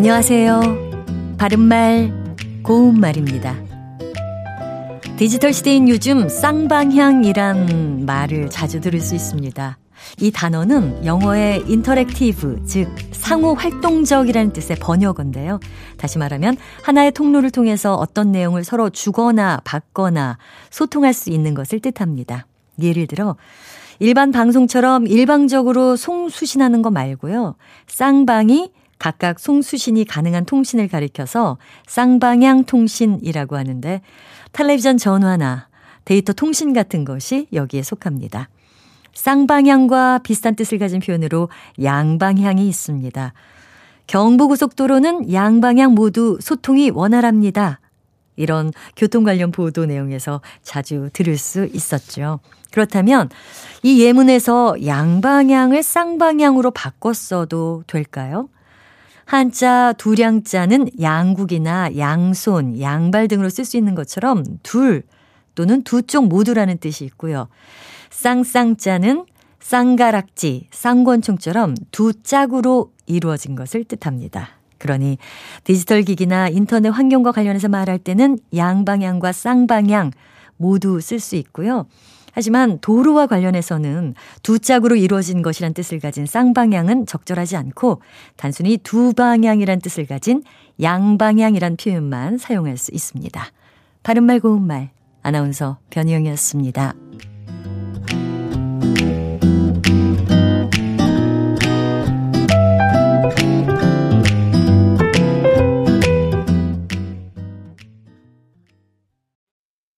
안녕하세요. 바른말, 고운말입니다. 디지털 시대인 요즘 쌍방향이란 말을 자주 들을 수 있습니다. 이 단어는 영어의 interactive, 즉 상호 활동적이라는 뜻의 번역어인데요. 다시 말하면 하나의 통로를 통해서 어떤 내용을 서로 주거나 받거나 소통할 수 있는 것을 뜻합니다. 예를 들어 일반 방송처럼 일방적으로 송수신하는 거 말고요. 쌍방이 각각 송수신이 가능한 통신을 가리켜서 쌍방향 통신이라고 하는데 텔레비전 전화나 데이터 통신 같은 것이 여기에 속합니다. 쌍방향과 비슷한 뜻을 가진 표현으로 양방향이 있습니다. 경부고속도로는 양방향 모두 소통이 원활합니다. 이런 교통 관련 보도 내용에서 자주 들을 수 있었죠. 그렇다면 이 예문에서 양방향을 쌍방향으로 바꿨어도 될까요? 한자 두량자는 양국이나 양손, 양발 등으로 쓸 수 있는 것처럼 둘 또는 두 쪽 모두라는 뜻이 있고요. 쌍쌍자는 쌍가락지, 쌍권총처럼 두 짝으로 이루어진 것을 뜻합니다. 그러니 디지털 기기나 인터넷 환경과 관련해서 말할 때는 양방향과 쌍방향 모두 쓸 수 있고요. 하지만 도로와 관련해서는 두 짝으로 이루어진 것이란 뜻을 가진 쌍방향은 적절하지 않고 단순히 두 방향이란 뜻을 가진 양방향이란 표현만 사용할 수 있습니다. 바른말 고운말 아나운서 변희영이었습니다.